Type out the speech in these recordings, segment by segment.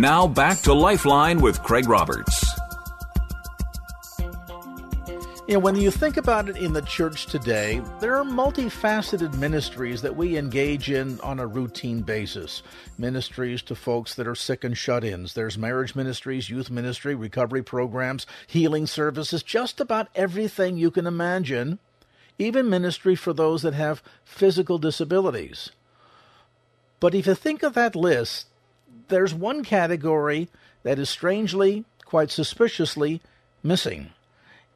Now back to Lifeline with Craig Roberts. You know, when you think about it in the church today, there are multifaceted ministries that we engage in on a routine basis. Ministries to folks that are sick and shut ins. There's marriage ministries, youth ministry, recovery programs, healing services, just about everything you can imagine. Even ministry for those that have physical disabilities. But if you think of that list, there's one category that is strangely, quite suspiciously, missing,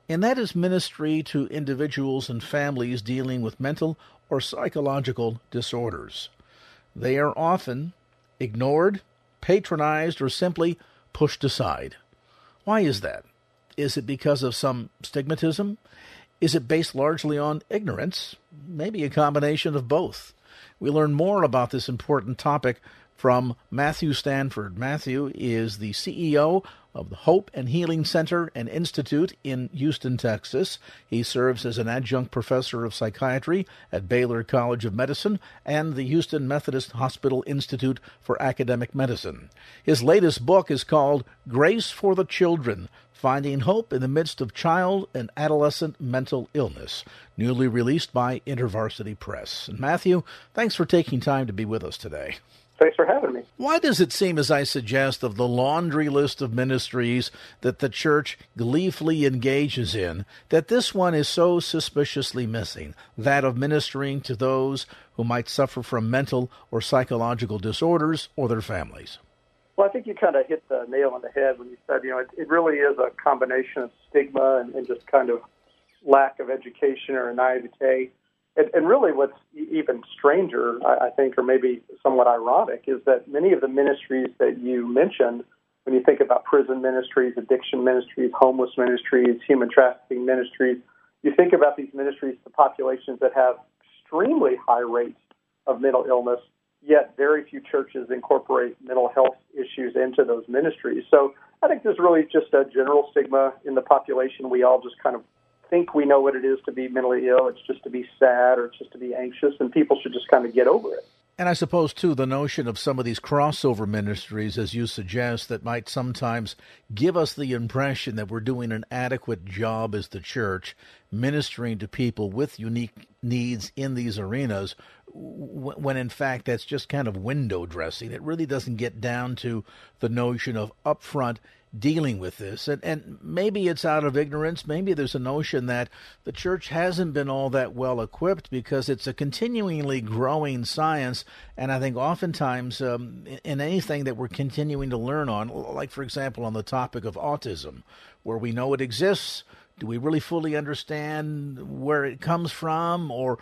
and that is ministry to individuals and families dealing with mental or psychological disorders. They are often ignored, patronized, or simply pushed aside. Why is that? Is it because of some stigmatism? Is it based largely on ignorance? Maybe a combination of both. We learn more about this important topic from Matthew Stanford. Matthew is the CEO of the Hope and Healing Center and Institute in Houston, Texas. He serves as an adjunct professor of psychiatry at Baylor College of Medicine and the Houston Methodist Hospital Institute for Academic Medicine. His latest book is called Grace for the Children Finding Hope in the Midst of Child and Adolescent Mental Illness, newly released by InterVarsity Press. And Matthew, thanks for taking time to be with us today. Thanks for having me. Why does it seem, as I suggest, of the laundry list of ministries that the church gleefully engages in, that this one is so suspiciously missing? That of ministering to those who might suffer from mental or psychological disorders or their families? Well, I think you kind of hit the nail on the head when you said, you know, it, it really is a combination of stigma and, and just kind of lack of education or naivete and, and really, what's even stranger, I, I think, or maybe somewhat ironic, is that many of the ministries that you mentioned, when you think about prison ministries, addiction ministries, homeless ministries, human trafficking ministries, you think about these ministries to populations that have extremely high rates of mental illness, yet very few churches incorporate mental health issues into those ministries. So I think there's really just a general stigma in the population. We all just kind of think we know what it is to be mentally ill. It's just to be sad or it's just to be anxious, and people should just kind of get over it. And I suppose, too, the notion of some of these crossover ministries, as you suggest, that might sometimes give us the impression that we're doing an adequate job as the church, ministering to people with unique needs in these arenas, when in fact that's just kind of window dressing. It really doesn't get down to the notion of upfront dealing with this. And, and maybe it's out of ignorance. Maybe there's a notion that the church hasn't been all that well equipped because it's a continually growing science. And I think oftentimes um, in anything that we're continuing to learn on, like for example on the topic of autism, where we know it exists, do we really fully understand where it comes from? Or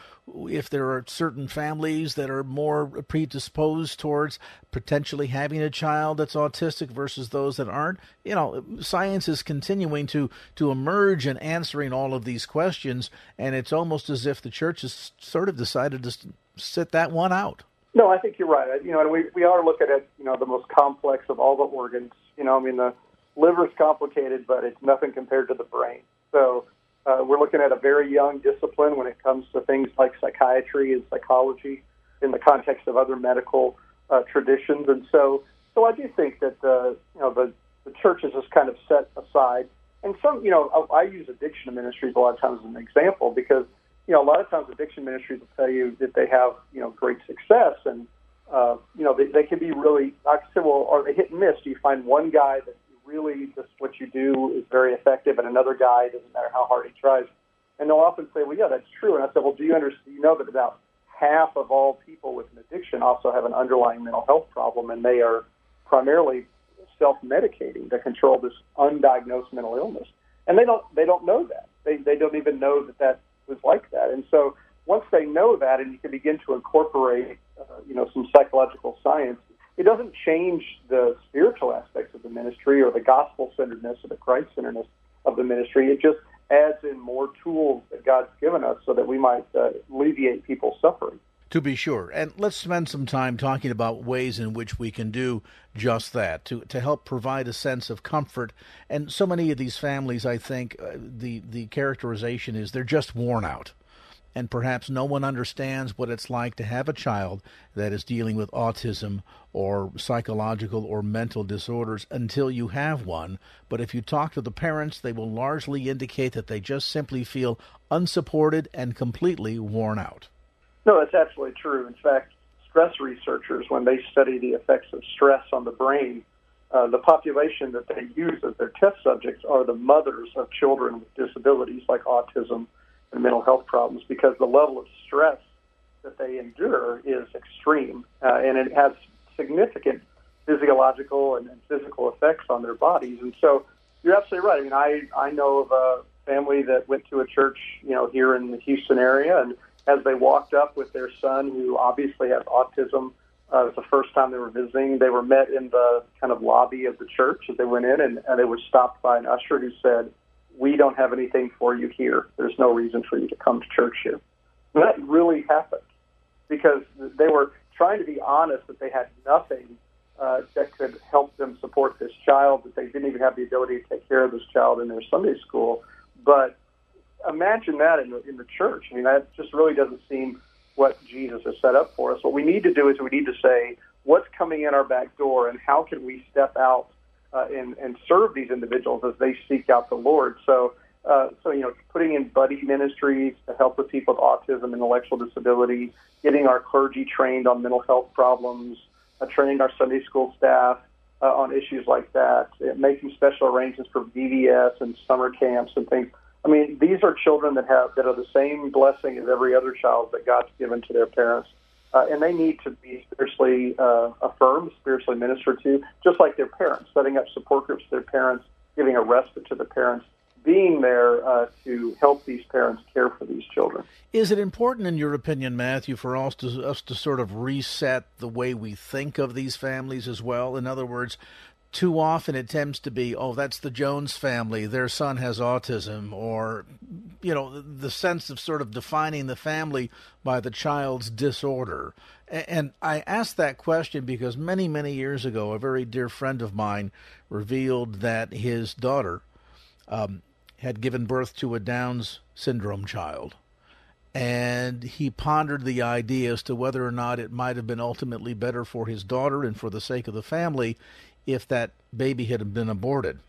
if there are certain families that are more predisposed towards potentially having a child that's autistic versus those that aren't? You know science is continuing to to emerge and answering all of these questions and it's almost as if the church has sort of decided to sit that one out. No i think you're right. You know and we we are looking at you know the most complex of all the organs. You know i mean the liver's complicated but it's nothing compared to the brain so uh, we're looking at a very young discipline when it comes to things like psychiatry and psychology in the context of other medical uh, traditions. And so, so I do think that uh, you know the the church is just kind of set aside. And some, you know, I, I use addiction ministries a lot of times as an example because you know a lot of times addiction ministries will tell you that they have you know great success and uh, you know they, they can be really I say well are they hit and miss? Do you find one guy that really just what you do is very effective, and another guy doesn't matter how hard he tries. And they'll often say, "Well, yeah, that's true." And I said, "Well, do you understand? You know that about half of all people with an addiction also have an underlying mental health problem, and they are primarily self-medicating to control this undiagnosed mental illness. and they don't they don't know that. They they don't even know that that was like that. And so once they know that, and you can begin to incorporate, uh, you know, some psychological science, it doesn't change the spiritual aspects of the ministry or the gospel centeredness or the Christ centeredness of the ministry. It just adds in more tools that God's given us so that we might uh, alleviate people's suffering. To be sure. And let's spend some time talking about ways in which we can do just that to, to help provide a sense of comfort. And so many of these families, I think, uh, the, the characterization is they're just worn out. And perhaps no one understands what it's like to have a child that is dealing with autism or psychological or mental disorders until you have one. But if you talk to the parents, they will largely indicate that they just simply feel unsupported and completely worn out. No, that's absolutely true. In fact, stress researchers, when they study the effects of stress on the brain, uh, the population that they use as their test subjects are the mothers of children with disabilities like autism and mental health problems because the level of stress that they endure is extreme uh, and it has significant physiological and, and physical effects on their bodies. And so you're absolutely right. I mean, I, I know of a family that went to a church, you know, here in the Houston area and as they walked up with their son, who obviously has autism. Uh, it was the first time they were visiting. They were met in the kind of lobby of the church as they went in, and, and they were stopped by an usher who said, "We don't have anything for you here. There's no reason for you to come to church here." And that really happened because they were trying to be honest that they had nothing uh, that could help them support this child, that they didn't even have the ability to take care of this child in their Sunday school, but imagine that in the, in the church. I mean, that just really doesn't seem what Jesus has set up for us. What we need to do is we need to say, what's coming in our back door and how can we step out uh, and, and serve these individuals as they seek out the Lord. So, uh, so you know, putting in buddy ministries to help with people with autism, intellectual disability, getting our clergy trained on mental health problems, uh, training our Sunday school staff uh, on issues like that, making special arrangements for VBS and summer camps and things. I mean, these are children that have that are the same blessing as every other child that God's given to their parents, uh, and they need to be spiritually uh, affirmed, spiritually ministered to, just like their parents. Setting up support groups for their parents, giving a respite to the parents, being there uh, to help these parents care for these children. Is it important, in your opinion, Matthew, for us to, us to sort of reset the way we think of these families as well? In other words, too often it tends to be, oh, that's the Jones family, their son has autism, or, you know, the sense of sort of defining the family by the child's disorder. And I asked that question because many, many years ago, a very dear friend of mine revealed that his daughter um, had given birth to a Down's syndrome child. And he pondered the idea as to whether or not it might have been ultimately better for his daughter and for the sake of the family if that baby had been aborted.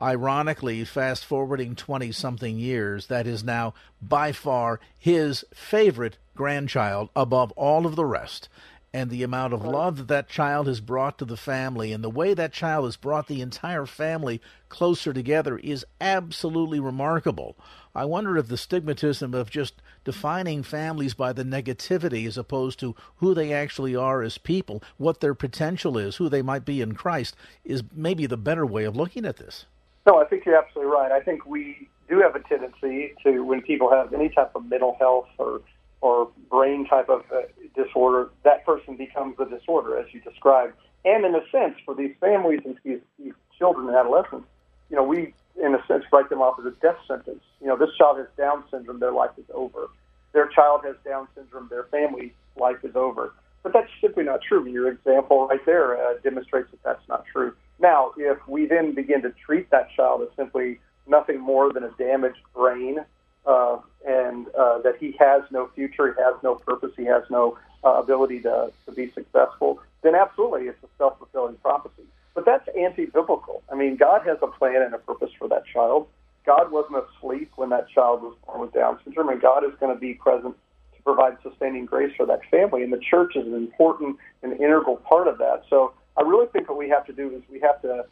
Ironically, fast forwarding 20 something years, that is now by far his favorite grandchild above all of the rest. And the amount of love that that child has brought to the family and the way that child has brought the entire family closer together is absolutely remarkable. I wonder if the stigmatism of just defining families by the negativity as opposed to who they actually are as people, what their potential is, who they might be in Christ, is maybe the better way of looking at this. No, I think you're absolutely right. I think we do have a tendency to, when people have any type of mental health or or brain type of uh, disorder, that person becomes the disorder, as you described. And in a sense, for these families and these, these children and adolescents, you know, we in a sense, write them off as a death sentence. You know, this child has Down syndrome, their life is over. Their child has Down syndrome, their family life is over. But that's simply not true. Your example right there uh, demonstrates that that's not true. Now, if we then begin to treat that child as simply nothing more than a damaged brain, uh, and uh, that he has no future, he has no purpose, he has no uh, ability to, to be successful, then absolutely it's a self fulfilling prophecy. But that's anti biblical. I mean, God has a plan and a purpose for that child. God wasn't asleep when that child was born with Down syndrome, and God is going to be present to provide sustaining grace for that family. And the church is an important and integral part of that. So I really think what we have to do is we have to,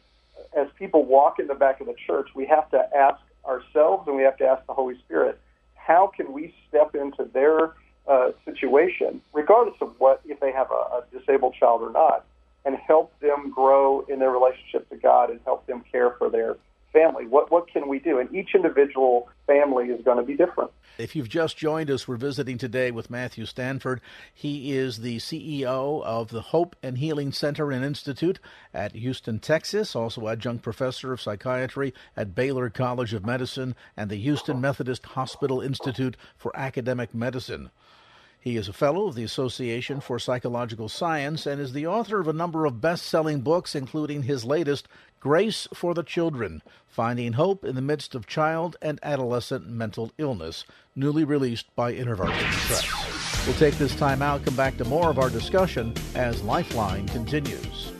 as people walk in the back of the church, we have to ask ourselves and we have to ask the Holy Spirit, how can we step into their uh, situation, regardless of what if they have a, a disabled child or not, and help them grow in their relationship to God and help them care for their family? What what can we do? And each individual family is going to be different. If you've just joined us, we're visiting today with Matthew Stanford. He is the CEO of the Hope and Healing Center and Institute at Houston, Texas, also adjunct professor of psychiatry at Baylor College of Medicine and the Houston Methodist Hospital Institute for Academic Medicine. He is a fellow of the Association for Psychological Science and is the author of a number of best selling books, including his latest, Grace for the Children Finding Hope in the Midst of Child and Adolescent Mental Illness, newly released by InterVarsity Press. We'll take this time out, come back to more of our discussion as Lifeline continues.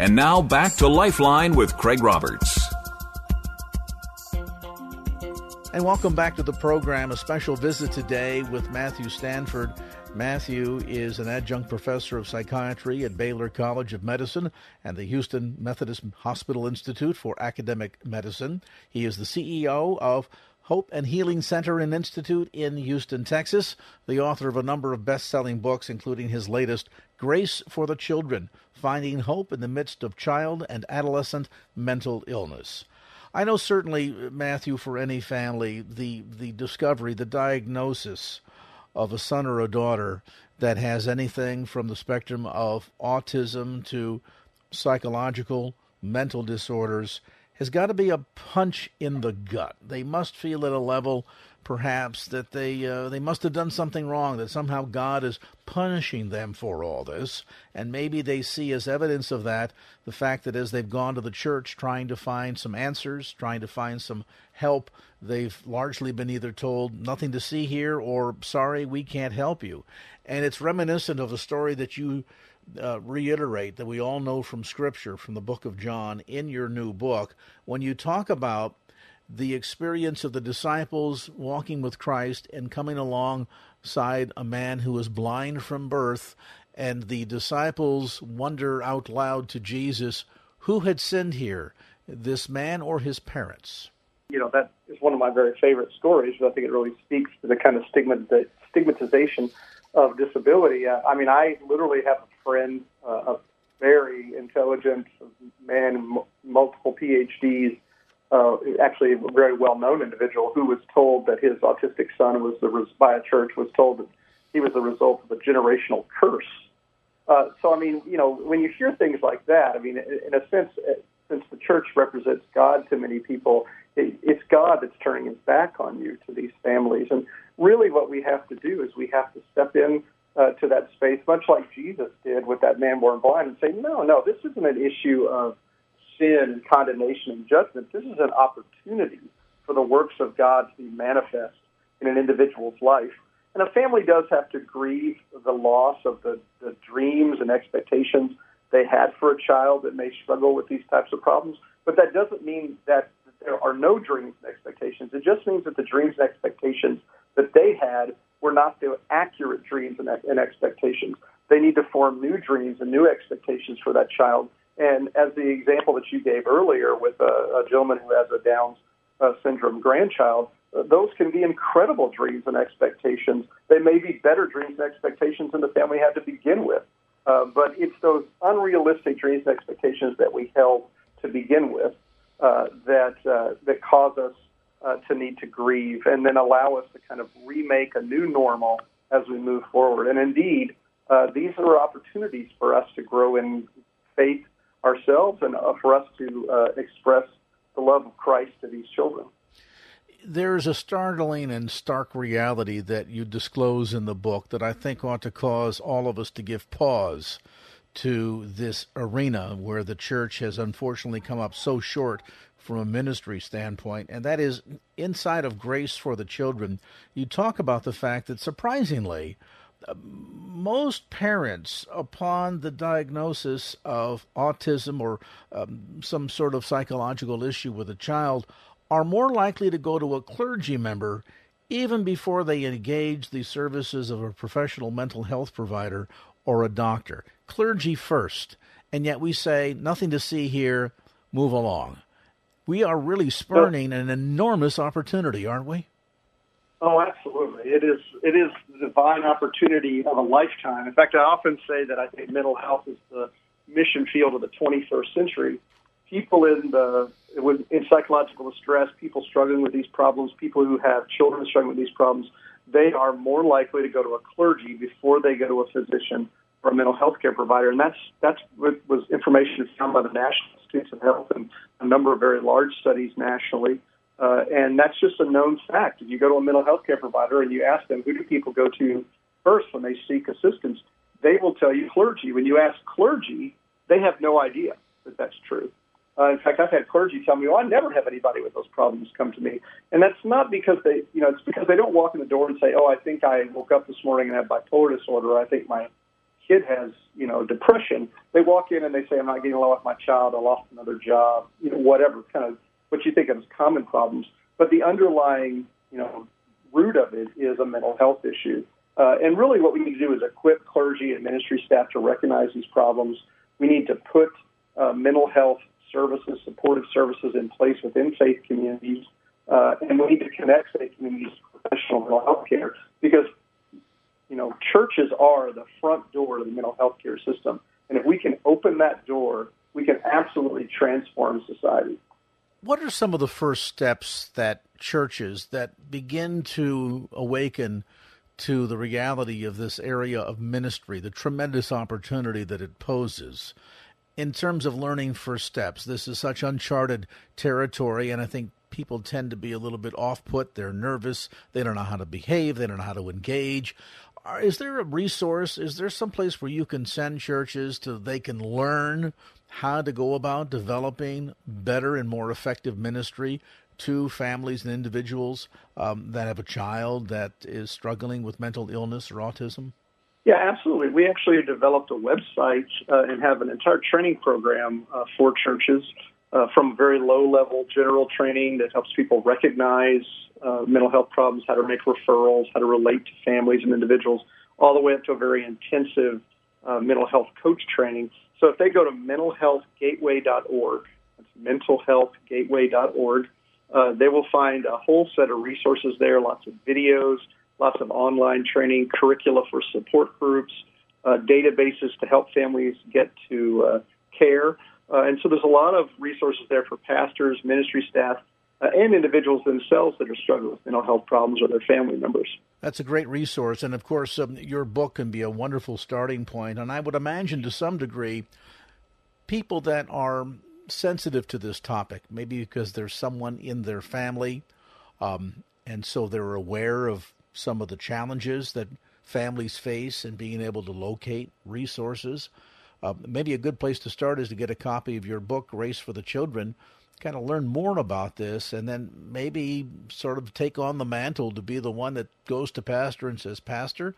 And now back to Lifeline with Craig Roberts. And welcome back to the program. A special visit today with Matthew Stanford. Matthew is an adjunct professor of psychiatry at Baylor College of Medicine and the Houston Methodist Hospital Institute for Academic Medicine. He is the CEO of Hope and Healing Center and Institute in Houston, Texas, the author of a number of best selling books, including his latest, Grace for the Children Finding Hope in the Midst of Child and Adolescent Mental Illness. I know certainly, uh, Matthew, for any family, the, the discovery, the diagnosis of a son or a daughter that has anything from the spectrum of autism to psychological, mental disorders has got to be a punch in the gut. They must feel at a level perhaps that they uh, they must have done something wrong that somehow God is punishing them for all this. And maybe they see as evidence of that the fact that as they've gone to the church trying to find some answers trying to find some help they've largely been either told nothing to see here or sorry we can't help you. And it's reminiscent of a story that you uh, reiterate that we all know from scripture from the book of John in your new book when you talk about the experience of the disciples walking with Christ and coming alongside a man who was blind from birth, and the disciples wonder out loud to Jesus, who had sinned here, this man or his parents? You know, that is one of my very favorite stories. Because I think it really speaks to the kind of stigma, the stigmatization of disability. Uh, I mean, I literally have a friend, uh, a very intelligent man, m- multiple PhDs, uh, actually a very well-known individual who was told that his autistic son was the by a church was told that he was the result of a generational curse. Uh, so I mean, you know, when you hear things like that, I mean, in a sense, uh, since the church represents God to many people, it, it's God that's turning his back on you to these families. And really, what we have to do is we have to step in uh, to that space, much like Jesus did with that man born blind, and say, no, no, this isn't an issue of sin, condemnation, and judgment. This is an opportunity for the works of God to be manifest in an individual's life. And a family does have to grieve the loss of the, the dreams and expectations they had for a child that may struggle with these types of problems. But that doesn't mean that there are no dreams and expectations. It just means that the dreams and expectations that they had were not the accurate dreams and, and expectations. They need to form new dreams and new expectations for that child and as the example that you gave earlier with a, a gentleman who has a Down uh, syndrome grandchild, uh, those can be incredible dreams and expectations. They may be better dreams and expectations than the family had to begin with. Uh, but it's those unrealistic dreams and expectations that we held to begin with uh, that uh, that cause us uh, to need to grieve, and then allow us to kind of remake a new normal as we move forward. And indeed, uh, these are opportunities for us to grow in faith ourselves and uh, for us to uh, express the love of Christ to these children. There's a startling and stark reality that you disclose in the book that I think ought to cause all of us to give pause to this arena where the church has unfortunately come up so short from a ministry standpoint, and that is inside of Grace for the Children. You talk about the fact that surprisingly, most parents, upon the diagnosis of autism or um, some sort of psychological issue with a child, are more likely to go to a clergy member even before they engage the services of a professional mental health provider or a doctor. Clergy first. And yet we say, nothing to see here, move along. We are really spurning an enormous opportunity, aren't we? Oh, absolutely. It is it is divine opportunity of a lifetime. In fact, I often say that I think mental health is the mission field of the 21st century, people in the in psychological distress, people struggling with these problems, people who have children struggling with these problems, they are more likely to go to a clergy before they go to a physician or a mental health care provider. And that's that's what was information found by the National Institutes of Health and a number of very large studies nationally. Uh, and that's just a known fact. If you go to a mental health care provider and you ask them, who do people go to first when they seek assistance, they will tell you clergy. When you ask clergy, they have no idea that that's true. Uh, in fact, I've had clergy tell me, "Oh, I never have anybody with those problems come to me," and that's not because they, you know, it's because they don't walk in the door and say, "Oh, I think I woke up this morning and have bipolar disorder. Or I think my kid has, you know, depression." They walk in and they say, "I'm not getting along with my child. I lost another job. You know, whatever kind of what you think of as common problems." But the underlying, you know, root of it is a mental health issue. Uh, and really, what we need to do is equip clergy and ministry staff to recognize these problems. We need to put uh, mental health services, supportive services in place within faith communities, uh, and we need to connect faith communities to professional mental health care because you know churches are the front door to the mental health care system, and if we can open that door, we can absolutely transform society. What are some of the first steps that churches that begin to awaken to the reality of this area of ministry, the tremendous opportunity that it poses? in terms of learning first steps. This is such uncharted territory, and I think people tend to be a little bit off put. They're nervous. They don't know how to behave. They don't know how to engage. Is there a resource? Is there some place where you can send churches to they can learn how to go about developing better and more effective ministry to families and individuals um, that have a child that is struggling with mental illness or autism? Yeah, absolutely. We actually developed a website uh, and have an entire training program uh, for churches uh, from very low level general training that helps people recognize uh, mental health problems, how to make referrals, how to relate to families and individuals, all the way up to a very intensive uh, mental health coach training. So if they go to mentalhealthgateway.org, that's mentalhealthgateway.org, uh, they will find a whole set of resources there, lots of videos, lots of online training, curricula for support groups, uh, databases to help families get to uh, care. Uh, and so there's a lot of resources there for pastors, ministry staff, uh, and individuals themselves that are struggling with mental health problems or their family members. That's a great resource. And of course, um, your book can be a wonderful starting point. And I would imagine to some degree, people that are sensitive to this topic, maybe because there's someone in their family, um, and so they're aware of some of the challenges that families face in being able to locate resources. Uh, maybe a good place to start is to get a copy of your book, Grace for the Children, kind of learn more about this, and then maybe sort of take on the mantle to be the one that goes to pastor and says, Pastor,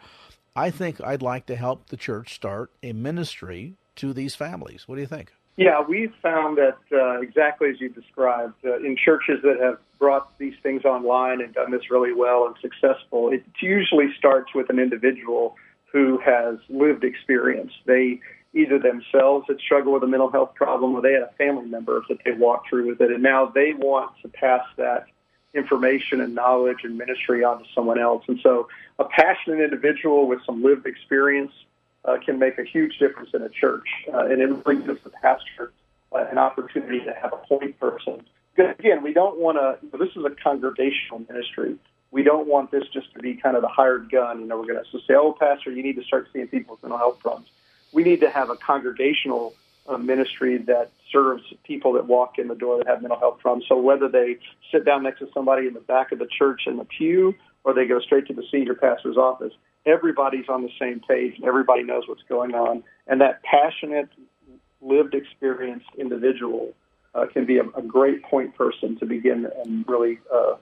I think I'd like to help the church start a ministry to these families. What do you think? Yeah, we've found that uh, exactly as you described, uh, in churches that have brought these things online and done this really well and successful, it usually starts with an individual who has lived experience. They either themselves had struggled with a mental health problem or they had a family member that they walked through with it, and now they want to pass that information and knowledge and ministry on to someone else. And so, a passionate individual with some lived experience uh, can make a huge difference in a church. Uh, and it really gives the pastor uh, an opportunity to have a point person. Because again, we don't want to, this is a congregational ministry. We don't want this just to be kind of the hired gun. You know, we're going to say, oh, Pastor, you need to start seeing people with mental health problems. We need to have a congregational uh, ministry that serves people that walk in the door that have mental health problems. So whether they sit down next to somebody in the back of the church in the pew or they go straight to the senior pastor's office, everybody's on the same page and everybody knows what's going on. And that passionate, lived experienced individual uh, can be a, a, great point person to begin and really uh,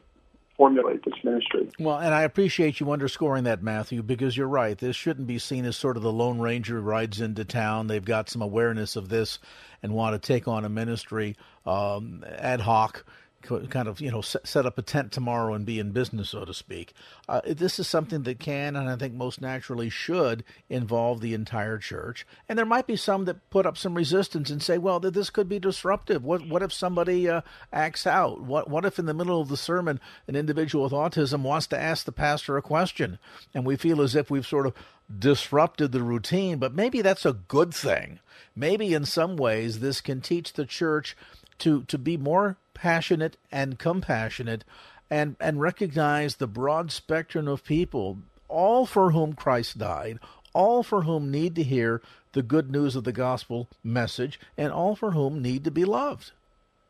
formulate this ministry. Well, and I appreciate you underscoring that, Matthew, because you're right. This shouldn't be seen as sort of the Lone Ranger rides into town. They've got some awareness of this and want to take on a ministry um, ad hoc kind of you know set up a tent tomorrow and be in business, so to speak. Uh, this is something that can, and I think most naturally should, involve the entire church. And there might be some that put up some resistance and say, "Well, this could be disruptive. What what if somebody uh, acts out? What what if in the middle of the sermon an individual with autism wants to ask the pastor a question, and we feel as if we've sort of disrupted the routine? But maybe that's a good thing. Maybe in some ways this can teach the church." To to be more passionate and compassionate and and recognize the broad spectrum of people all for whom Christ died all for whom need to hear the good news of the gospel message and all for whom need to be loved.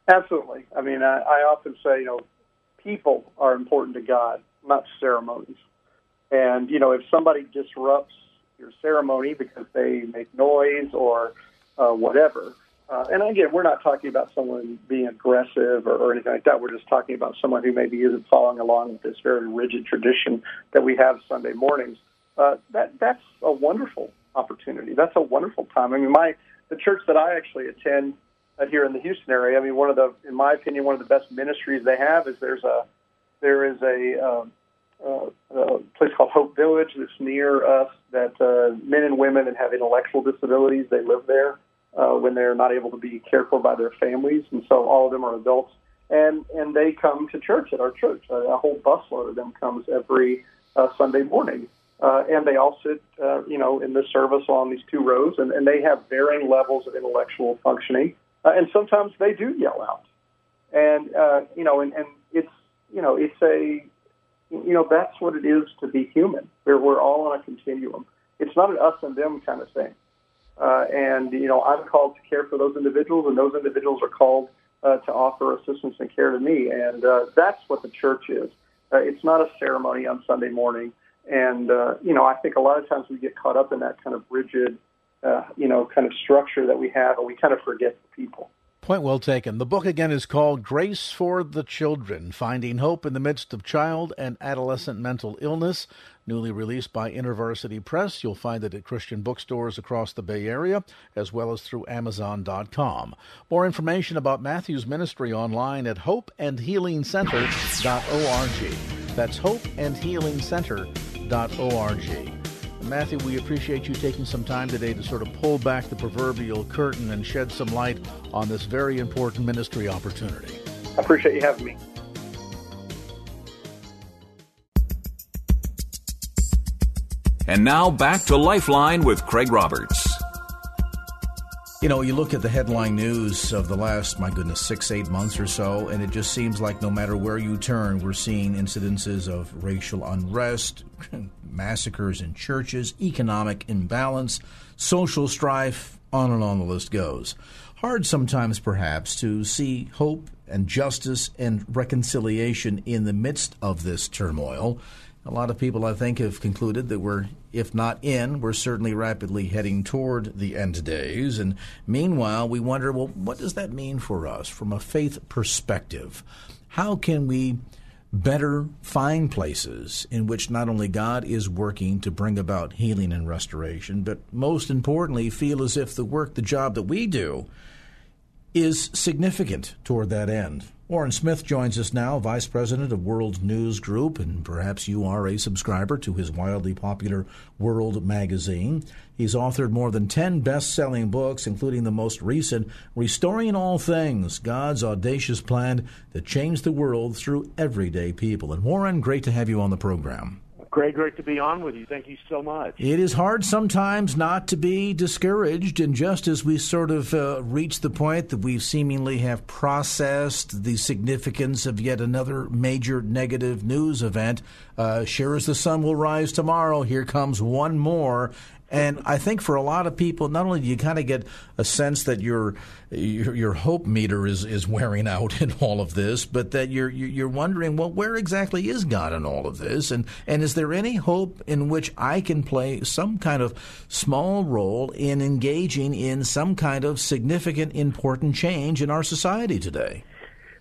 Absolutely. I mean i, I often say you know people are important to god not ceremonies. And you know if somebody disrupts your ceremony because they make noise or uh, whatever uh, and again, we're not talking about someone being aggressive or, or anything like that. We're just talking about someone who maybe isn't following along with this very rigid tradition that we have Sunday mornings. Uh, that that's a wonderful opportunity. That's a wonderful time. I mean, my the church that I actually attend uh, here in the Houston area. I mean, one of the, in my opinion, one of the best ministries they have is there's a there is a, um, uh, a place called Hope Village that's near us. That uh, men and women that have intellectual disabilities they live there uh, when they're not able to be cared for by their families, and so all of them are adults, and and they come to church at our church. A, a whole busload of them comes every uh, Sunday morning, uh, and they all sit, uh, you know, in the service on these two rows, and, and they have varying levels of intellectual functioning, uh, and sometimes they do yell out, and uh, you know, and, and it's you know, it's a you know, that's what it is to be human. We're, we're all on a continuum. It's not an us and them kind of thing. Uh, and, you know, I'm called to care for those individuals, and those individuals are called uh, to offer assistance and care to me. And uh, that's what the church is. Uh, it's not a ceremony on Sunday morning. And, uh, you know, I think a lot of times we get caught up in that kind of rigid, uh, you know, kind of structure that we have, and we kind of forget the people. Point well taken. The book again is called Grace for the Children Finding Hope in the Midst of Child and Adolescent Mental Illness. Newly released by InterVarsity Press. You'll find it at Christian bookstores across the Bay Area, as well as through Amazon.com. More information about Matthew's ministry online at hopeandhealingcenter.org. That's hopeandhealingcenter.org. Matthew, we appreciate you taking some time today to sort of pull back the proverbial curtain and shed some light on this very important ministry opportunity. I appreciate you having me. And now back to Lifeline with Craig Roberts. You know, you look at the headline news of the last, my goodness, six, eight months or so, and it just seems like no matter where you turn, we're seeing incidences of racial unrest, massacres in churches, economic imbalance, social strife, on and on the list goes. Hard sometimes, perhaps, to see hope and justice and reconciliation in the midst of this turmoil. A lot of people, I think, have concluded that we're, if not in, we're certainly rapidly heading toward the end days. And meanwhile, we wonder, well, what does that mean for us from a faith perspective? How can we better find places in which not only God is working to bring about healing and restoration, but most importantly, feel as if the work, the job that we do, is significant toward that end? Warren Smith joins us now, Vice President of World News Group, and perhaps you are a subscriber to his wildly popular World magazine. He's authored more than 10 best selling books, including the most recent, Restoring All Things God's Audacious Plan to Change the World Through Everyday People. And Warren, great to have you on the program. Great, great to be on with you. Thank you so much. It is hard sometimes not to be discouraged, and just as we sort of uh, reach the point that we seemingly have processed the significance of yet another major negative news event, uh, sure as the sun will rise tomorrow, here comes one more, and I think for a lot of people, not only do you kind of get a sense that your, your your, hope meter is, is wearing out in all of this, but that you're you're wondering, well, where exactly is God in all of this, and and is there any hope in which I can play some kind of small role in engaging in some kind of significant, important change in our society today?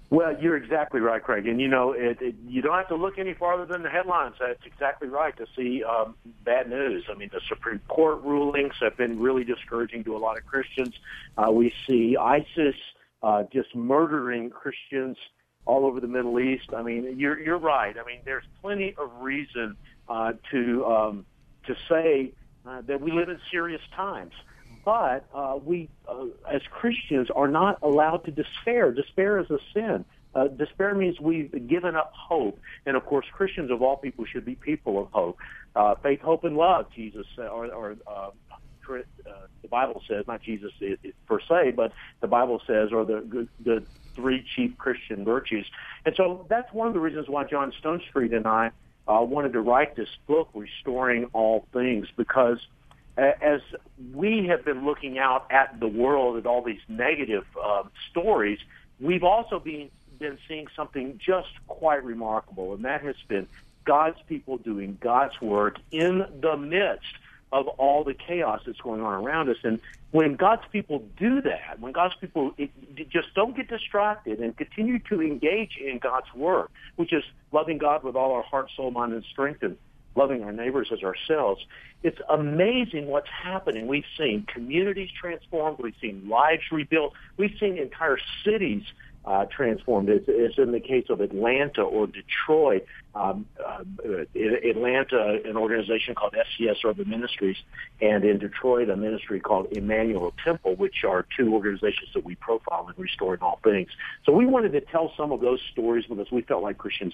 Well, you're exactly right, Craig. And you know, it, it, you don't have to look any farther than the headlines. That's exactly right to see um, bad news. I mean, the Supreme Court rulings have been really discouraging to a lot of Christians. Uh, we see ISIS uh, just murdering Christians all over the Middle East. I mean, you're you're right. I mean, there's plenty of reason uh, to um, to say uh, that we live in serious times. But uh, we, uh, as Christians, are not allowed to despair. Despair is a sin. Uh, despair means we've given up hope. And of course, Christians of all people should be people of hope. Uh, faith, hope, and love, Jesus, or, or uh, uh, the Bible says, not Jesus per se, but the Bible says, or the, the three chief Christian virtues. And so that's one of the reasons why John Stonestreet and I uh, wanted to write this book, Restoring All Things, because as we have been looking out at the world at all these negative um, stories, we've also been been seeing something just quite remarkable, and that has been God's people doing God's work in the midst of all the chaos that's going on around us. And when God's people do that, when God's people it, just don't get distracted and continue to engage in God's work, which is loving God with all our heart, soul, mind, and strength, and loving our neighbors as ourselves, it's amazing what's happening. We've seen communities transformed. We've seen lives rebuilt. We've seen entire cities uh, transformed. It's, it's in the case of Atlanta or Detroit. Um, uh, Atlanta, an organization called FCS Urban Ministries, and in Detroit, a ministry called Emmanuel Temple, which are two organizations that we profile in Restoring All Things. So we wanted to tell some of those stories because we felt like Christians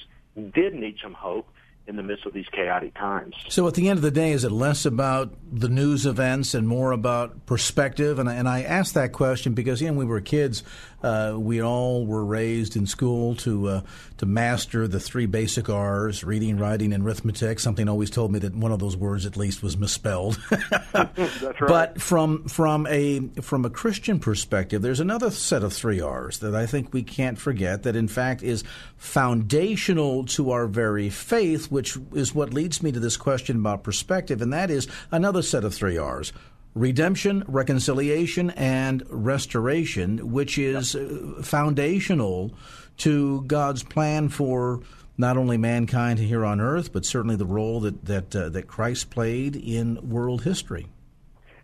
did need some hope in the midst of these chaotic times. So, at the end of the day, is it less about the news events and more about perspective? And, and I asked that question because, you know, when we were kids, uh, we all were raised in school to uh, to master the three basic R's: reading, writing, and arithmetic. Something always told me that one of those words, at least, was misspelled. That's right. But from from a from a Christian perspective, there's another set of three R's that I think we can't forget. That in fact is foundational to our very faith, which is what leads me to this question about perspective, and that is another set of three R's redemption, reconciliation, and restoration, which is uh, foundational to God's plan for not only mankind here on earth, but certainly the role that that uh, that Christ played in world history.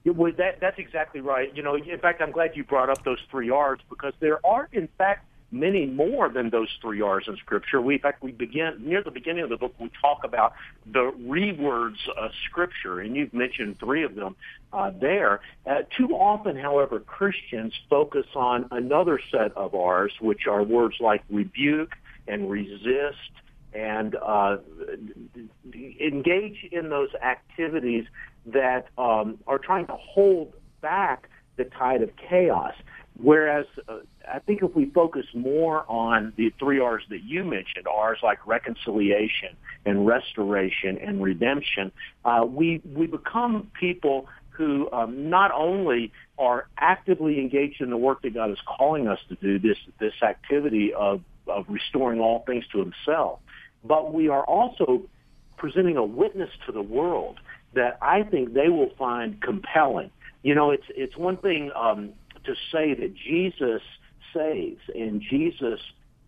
Well, that, that's exactly right. You know, in fact, I'm glad you brought up those three R's because there are, in fact, many more than those three R's in Scripture. We, in fact, we begin near the beginning of the book. We talk about the rewords of Scripture, and you've mentioned three of them uh, there. Uh, too often, however, Christians focus on another set of R's, which are words like rebuke and resist and uh, engage in those activities that um, are trying to hold back the tide of chaos. Whereas uh, I think if we focus more on the three R's that you mentioned, R's like reconciliation and restoration and redemption, uh, we we become people who um, not only are actively engaged in the work that God is calling us to do, this this activity of of restoring all things to Himself, but we are also presenting a witness to the world that I think they will find compelling. You know, it's it's one thing um, to say that Jesus saves and Jesus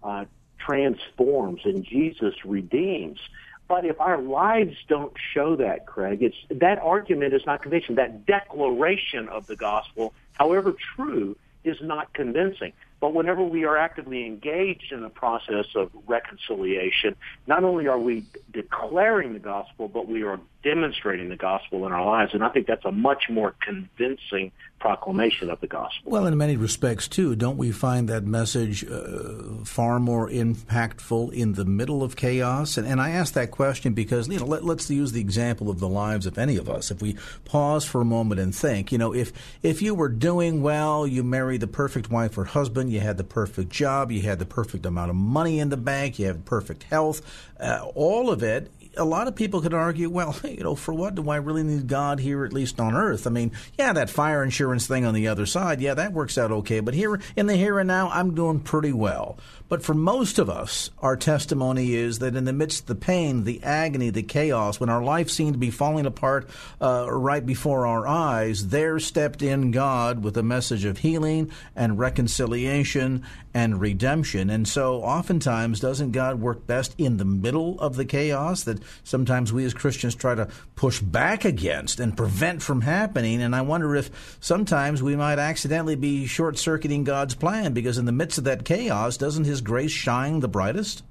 uh, transforms and Jesus redeems. But if our lives don't show that, Craig, it's that argument is not convincing. That declaration of the gospel, however true, is not convincing. But whenever we are actively engaged in the process of reconciliation, not only are we declaring the gospel, but we are demonstrating the gospel in our lives. And I think that's a much more convincing proclamation of the gospel. Well, in many respects, too, don't we find that message uh, far more impactful in the middle of chaos? And, and I ask that question because, you know, let, us use the example of the lives of any of us. If we pause for a moment and think, you know, if, if you were doing well, you married the perfect wife or husband, you had the perfect job, you had the perfect amount of money in the bank, you have perfect health, uh, all of it a lot of people could argue, well, you know, for what do I really need God here, at least on earth? I mean, yeah, that fire insurance thing on the other side, yeah, that works out okay. But here in the here and now, I'm doing pretty well. But for most of us, our testimony is that in the midst of the pain, the agony, the chaos, when our life seemed to be falling apart uh, right before our eyes, there stepped in God with a message of healing and reconciliation and redemption. And so, oftentimes, doesn't God work best in the middle of the chaos? That sometimes we as Christians try to push back against and prevent from happening. And I wonder if sometimes we might accidentally be short circuiting God's plan because in the midst of that chaos, doesn't His grace shine the brightest?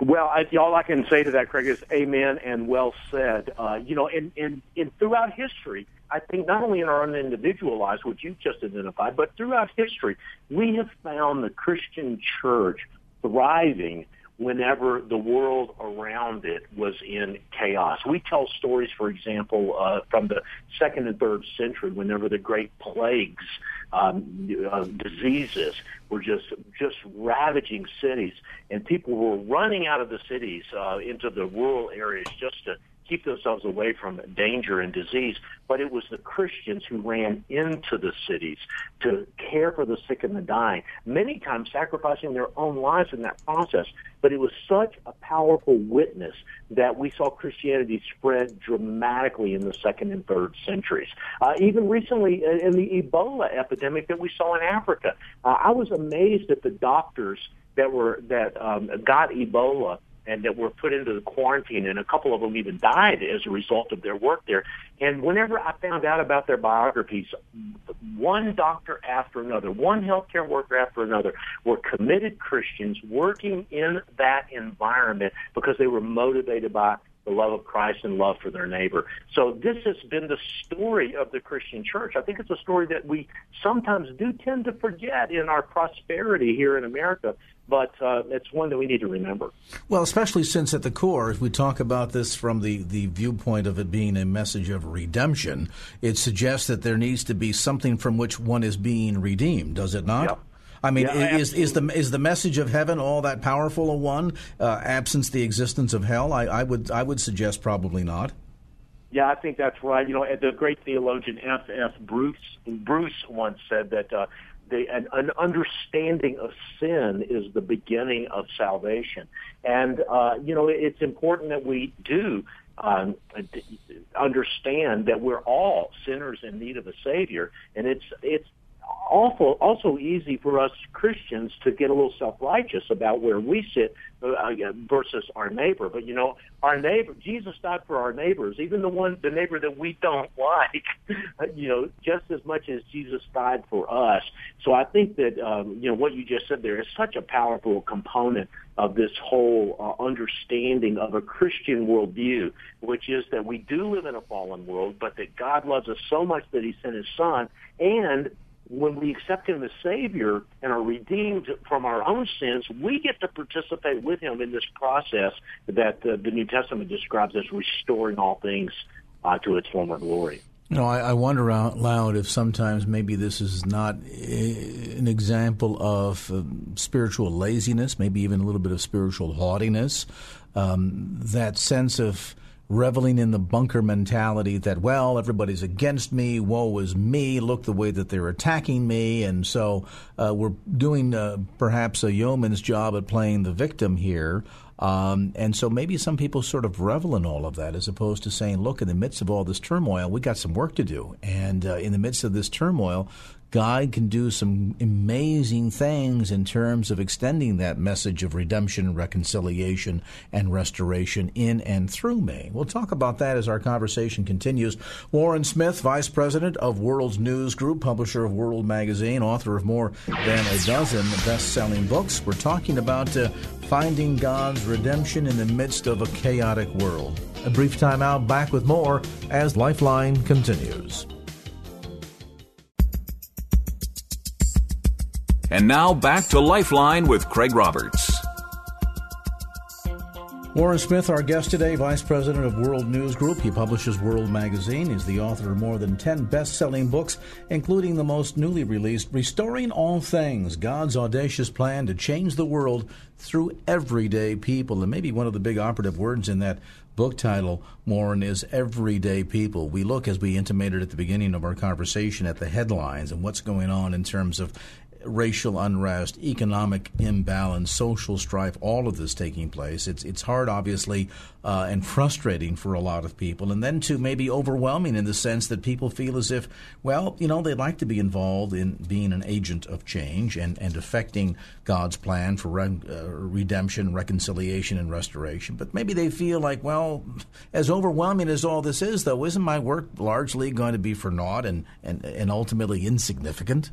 Well, I, all I can say to that, Craig, is amen and well said. Uh, you know, and, and, and throughout history, I think not only in our own individual lives, which you just identified, but throughout history, we have found the Christian church thriving whenever the world around it was in chaos. We tell stories, for example, uh, from the second and third century, whenever the great plagues, um, uh, diseases were just just ravaging cities, and people were running out of the cities uh, into the rural areas just to keep themselves away from danger and disease. But it was the Christians who ran into the cities to care for the sick and the dying, many times sacrificing their own lives in that process. But it was such a powerful witness that we saw Christianity spread dramatically in the second and third centuries. Uh, even recently uh, in the Ebola epidemic that we saw in Africa, uh, I was amazed at the doctors that were that um, got Ebola and that were put into the quarantine, and a couple of them even died as a result of their work there. And whenever I found out about their biographies, one doctor after another, one healthcare worker after another, were committed Christians working in that environment because they were motivated by the love of Christ and love for their neighbor. So this has been the story of the Christian church. I think it's a story that we sometimes do tend to forget in our prosperity here in America but uh, it's one that we need to remember. Well, especially since at the core, if we talk about this from the, the viewpoint of it being a message of redemption, it suggests that there needs to be something from which one is being redeemed, does it not? Yep. I mean, yeah, is is the is the message of heaven all that powerful a one? Uh, absence the existence of hell, I, I would I would suggest probably not. Yeah, I think that's right. You know, the great theologian F. F. Bruce Bruce once said that uh, the, an, an, understanding of sin is the beginning of salvation. And, uh, you know, it's important that we do um, understand that we're all sinners in need of a Savior. And it's, it's awful, also easy for us Christians to get a little self-righteous about where we sit uh, versus our neighbor. But you know, our neighbor, Jesus died for our neighbors, even the one, the neighbor that we don't like. you know, just as much as Jesus died for us. So I think that um, you know what you just said there is such a powerful component of this whole uh, understanding of a Christian worldview, which is that we do live in a fallen world, but that God loves us so much that He sent His Son, and when we accept him as Savior and are redeemed from our own sins, we get to participate with him in this process that uh, the New Testament describes as restoring all things uh, to its former glory. Know, I, I, wonder out loud if sometimes maybe this is not a, an example of uh, spiritual laziness, maybe even a little bit of spiritual haughtiness. Um, that sense of reveling in the bunker mentality that, well, everybody's against me, woe is me, look the way that they're attacking me. And so uh, we're doing uh, perhaps a yeoman's job at playing the victim here. Um, and so maybe some people sort of revel in all of that as opposed to saying, look, in the midst of all this turmoil, we got some work to do. And uh, in the midst of this turmoil, God can do some amazing things in terms of extending that message of redemption, reconciliation, and restoration in and through me. We'll talk about that as our conversation continues. Warren Smith, Vice President of World's News Group, publisher of World Magazine, author of more than a dozen best selling books. We're talking about uh, finding God's redemption in the midst of a chaotic world. A brief time out, back with more as Lifeline continues. And now back to Lifeline with Craig Roberts. Warren Smith, our guest today, Vice President of World News Group. He publishes World Magazine. He's the author of more than 10 best selling books, including the most newly released, Restoring All Things God's Audacious Plan to Change the World Through Everyday People. And maybe one of the big operative words in that book title, Warren, is Everyday People. We look, as we intimated at the beginning of our conversation, at the headlines and what's going on in terms of racial unrest, economic imbalance, social strife, all of this taking place. It's it's hard, obviously, uh, and frustrating for a lot of people, and then to maybe overwhelming in the sense that people feel as if, well, you know, they'd like to be involved in being an agent of change and and affecting God's plan for re- uh, redemption, reconciliation, and restoration. But maybe they feel like, well, as overwhelming as all this is, though, isn't my work largely going to be for naught and and, and ultimately insignificant?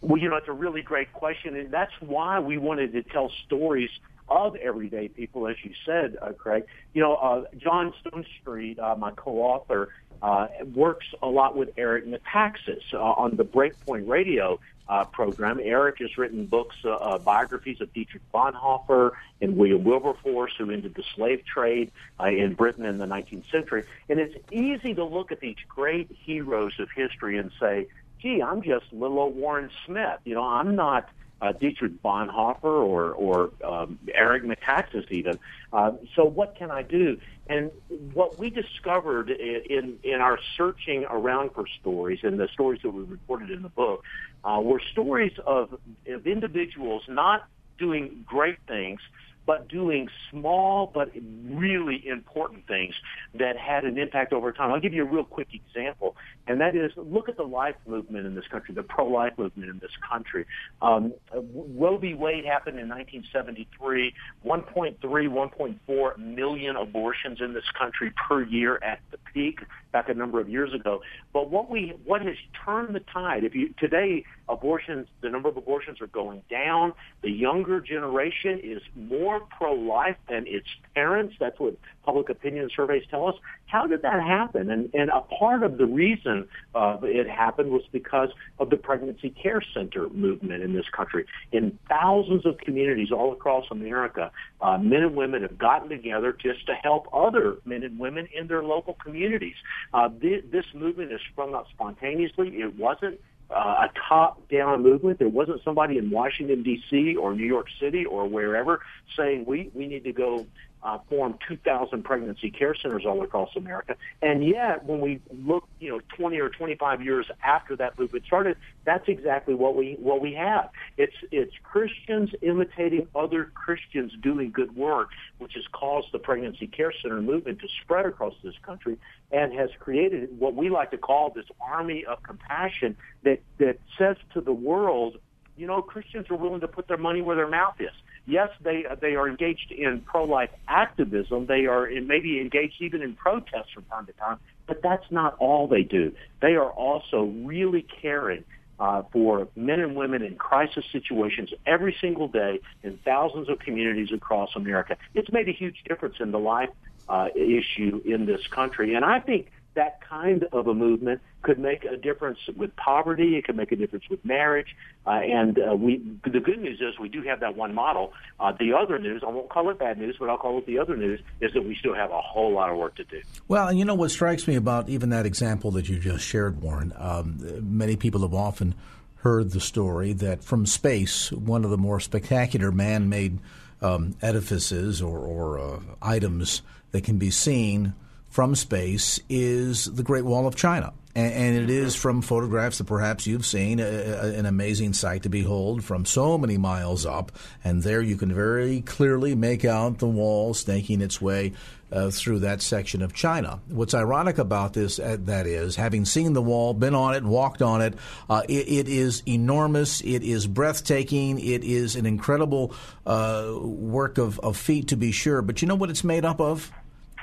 Well, you know, it's a really great question, and that's why we wanted to tell stories of everyday people, as you said, uh, Craig. You know, uh, John Stonestreet, uh, my co-author, uh, works a lot with Eric Metaxas uh, on the Breakpoint Radio uh, program. Eric has written books, uh, uh, biographies of Dietrich Bonhoeffer and William Wilberforce, who ended the slave trade uh, in Britain in the 19th century. And it's easy to look at these great heroes of history and say, gee, I'm just little old Warren Smith. You know, I'm not uh, Dietrich Bonhoeffer or or um, Eric Metaxas even. Uh, so what can I do? And what we discovered in in our searching around for stories and the stories that we reported in the book uh, were stories of of individuals not doing great things but doing small but really important things that had an impact over time. I'll give you a real quick example, and that is look at the life movement in this country, the pro-life movement in this country. Um, Roe v. Wade happened in 1973. 1.3, 1.4 million abortions in this country per year at the peak back a number of years ago. But what we what has turned the tide? If you today abortions, the number of abortions are going down. The younger generation is more pro-life than its parents. That's what public opinion surveys tell us. How did that happen? And, and a part of the reason it happened was because of the pregnancy care center movement in this country. In thousands of communities all across America, uh, men and women have gotten together just to help other men and women in their local communities. Uh, this, this movement has sprung up spontaneously. It wasn't uh, a top-down movement. There wasn't somebody in Washington D.C. or New York City or wherever saying we we need to go uh, form 2,000 pregnancy care centers all across America. And yet, when we look, you know, 20 or 25 years after that movement started, that's exactly what we what we have. It's it's Christians imitating other Christians doing good work, which has caused the pregnancy care center movement to spread across this country and has created what we like to call this army of compassion that that says to the world, you know, Christians are willing to put their money where their mouth is yes, they they are engaged in pro-life activism. They are maybe engaged even in protests from time to time, but that's not all they do. They are also really caring uh, for men and women in crisis situations every single day in thousands of communities across America. It's made a huge difference in the life uh, issue in this country, and I think that kind of a movement could make a difference with poverty. It could make a difference with marriage. Uh, and uh, we, the good news is we do have that one model. Uh, the other news, I won't call it bad news, but I'll call it the other news, is that we still have a whole lot of work to do. Well, and you know what strikes me about even that example that you just shared, Warren. Um, many people have often heard the story that from space, one of the more spectacular man-made um, edifices or, or uh, items that can be seen from space is the Great Wall of China. And, it is from photographs that perhaps you've seen, a, a, an amazing sight to behold from so many miles up. And there you can very clearly make out the wall snaking its way uh, through that section of China. What's ironic about this, uh, that is, having seen the wall, been on it, walked on it, uh, it, it is enormous. It is breathtaking. It is an incredible uh, work of, of feat, to be sure. But you know what it's made up of?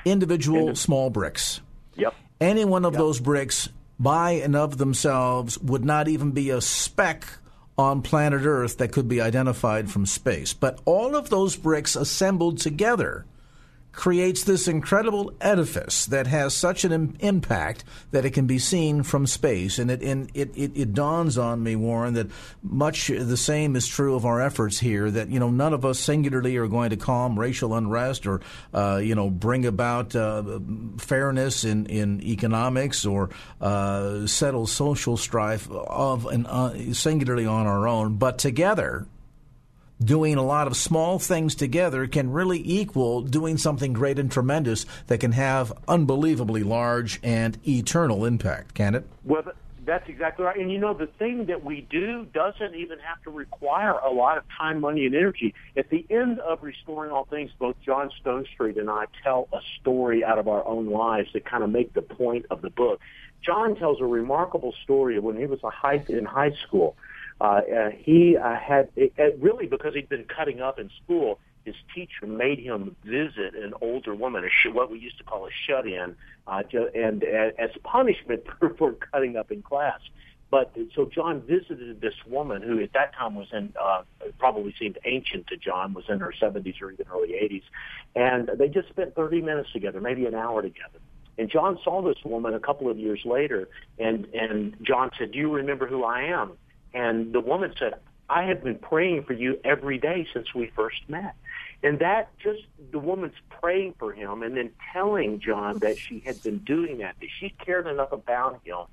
Individual small bricks. Yep. Any one of yep. those bricks by and of themselves would not even be a speck on planet Earth that could be identified from space. But all of those bricks assembled together creates this incredible edifice that has such an Im- impact that it can be seen from space. And, it, and it, it, it, dawns on me, Warren, that much the same is true of our efforts here, that, you know, none of us singularly are going to calm racial unrest or, uh, you know, bring about uh, fairness in, in economics or uh, settle social strife of uh, singularly on our own. But together, doing a lot of small things together can really equal doing something great and tremendous that can have unbelievably large and eternal impact, can it? Well, That's exactly right. And you know, the thing that we do doesn't even have to require a lot of time, money, and energy. At the end of Restoring All Things, both John Stonestreet and I tell a story out of our own lives that kind of make the point of the book. John tells a remarkable story of when he was a high, in high school. Uh, uh, he uh, had, it, it really because he'd been cutting up in school, his teacher made him visit an older woman, a sh- what we used to call a shut-in, uh, and uh, as punishment for, for cutting up in class. But so John visited this woman who at that time was in, uh, probably seemed ancient to John, was in her 70s or even early 80s. And they just spent 30 minutes together, maybe an hour together. And John saw this woman a couple of years later, and, and John said, do you remember who I am? And the woman said, I have been praying for you every day since we first met. And that just the woman's praying for him and then telling John that she had been doing that, that she cared enough about him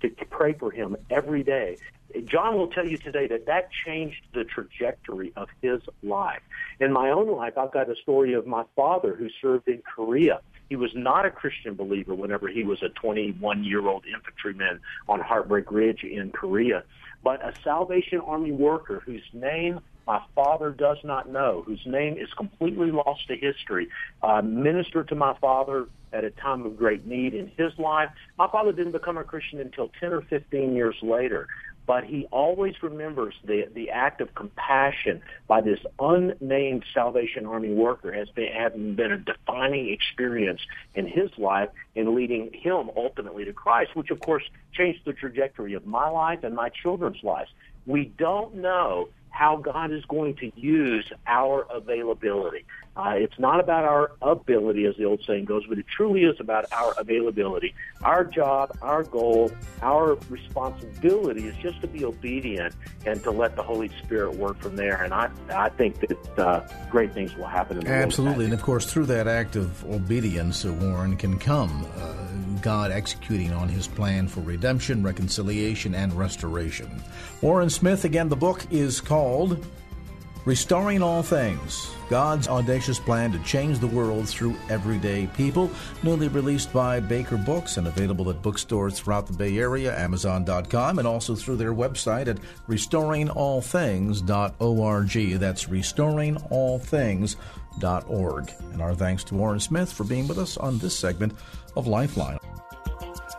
to, pray for him every day. John will tell you today that that changed the trajectory of his life. In my own life, I've got a story of my father who served in Korea. He was not a Christian believer whenever he was a 21 year old infantryman on Heartbreak Ridge in Korea, but a Salvation Army worker whose name my father does not know, whose name is completely lost to history, uh, ministered to my father at a time of great need in his life. My father didn't become a Christian until 10 or 15 years later but he always remembers the the act of compassion by this unnamed Salvation Army worker has been having been a defining experience in his life in leading him ultimately to Christ, which of course changed the trajectory of my life and my children's lives. We don't know how God is going to use our availability. Uh, it's not about our ability, as the old saying goes, but it truly is about our availability. Our job, our goal, our responsibility is just to be obedient and to let the Holy Spirit work from there. And I, I think that uh, great things will happen. In the Absolutely, and of course, through that act of obedience, Warren can come uh, God executing on His plan for redemption, reconciliation, and restoration. Warren Smith, again, the book is called Restoring All Things God's Audacious Plan to Change the World Through Everyday People, newly released by Baker Books and available at bookstores throughout the Bay Area, Amazon.com, and also through their website at restoringallthings.org. That's restoringallthings.org. And our thanks to Warren Smith for being with us on this segment of Lifeline.